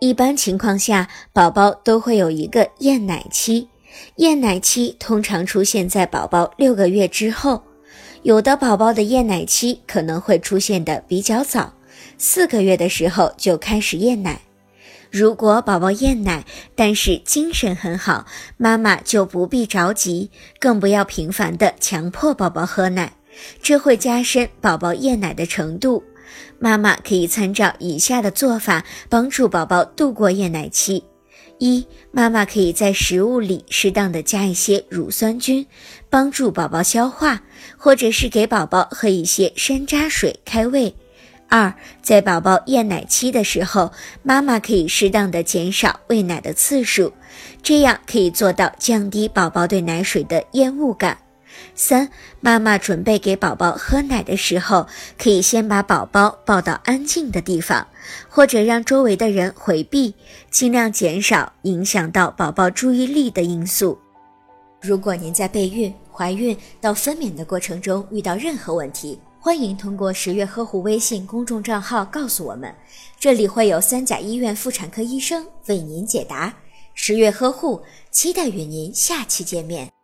一般情况下，宝宝都会有一个厌奶期，厌奶期通常出现在宝宝六个月之后。有的宝宝的厌奶期可能会出现的比较早，四个月的时候就开始厌奶。如果宝宝厌奶，但是精神很好，妈妈就不必着急，更不要频繁的强迫宝宝喝奶，这会加深宝宝厌奶的程度。妈妈可以参照以下的做法，帮助宝宝度过厌奶期。一，妈妈可以在食物里适当的加一些乳酸菌，帮助宝宝消化，或者是给宝宝喝一些山楂水开胃。二，在宝宝厌奶期的时候，妈妈可以适当的减少喂奶的次数，这样可以做到降低宝宝对奶水的厌恶感。三，妈妈准备给宝宝喝奶的时候，可以先把宝宝抱到安静的地方，或者让周围的人回避，尽量减少影响到宝宝注意力的因素。如果您在备孕、怀孕到分娩的过程中遇到任何问题，欢迎通过十月呵护微信公众账号告诉我们，这里会有三甲医院妇产科医生为您解答。十月呵护，期待与您下期见面。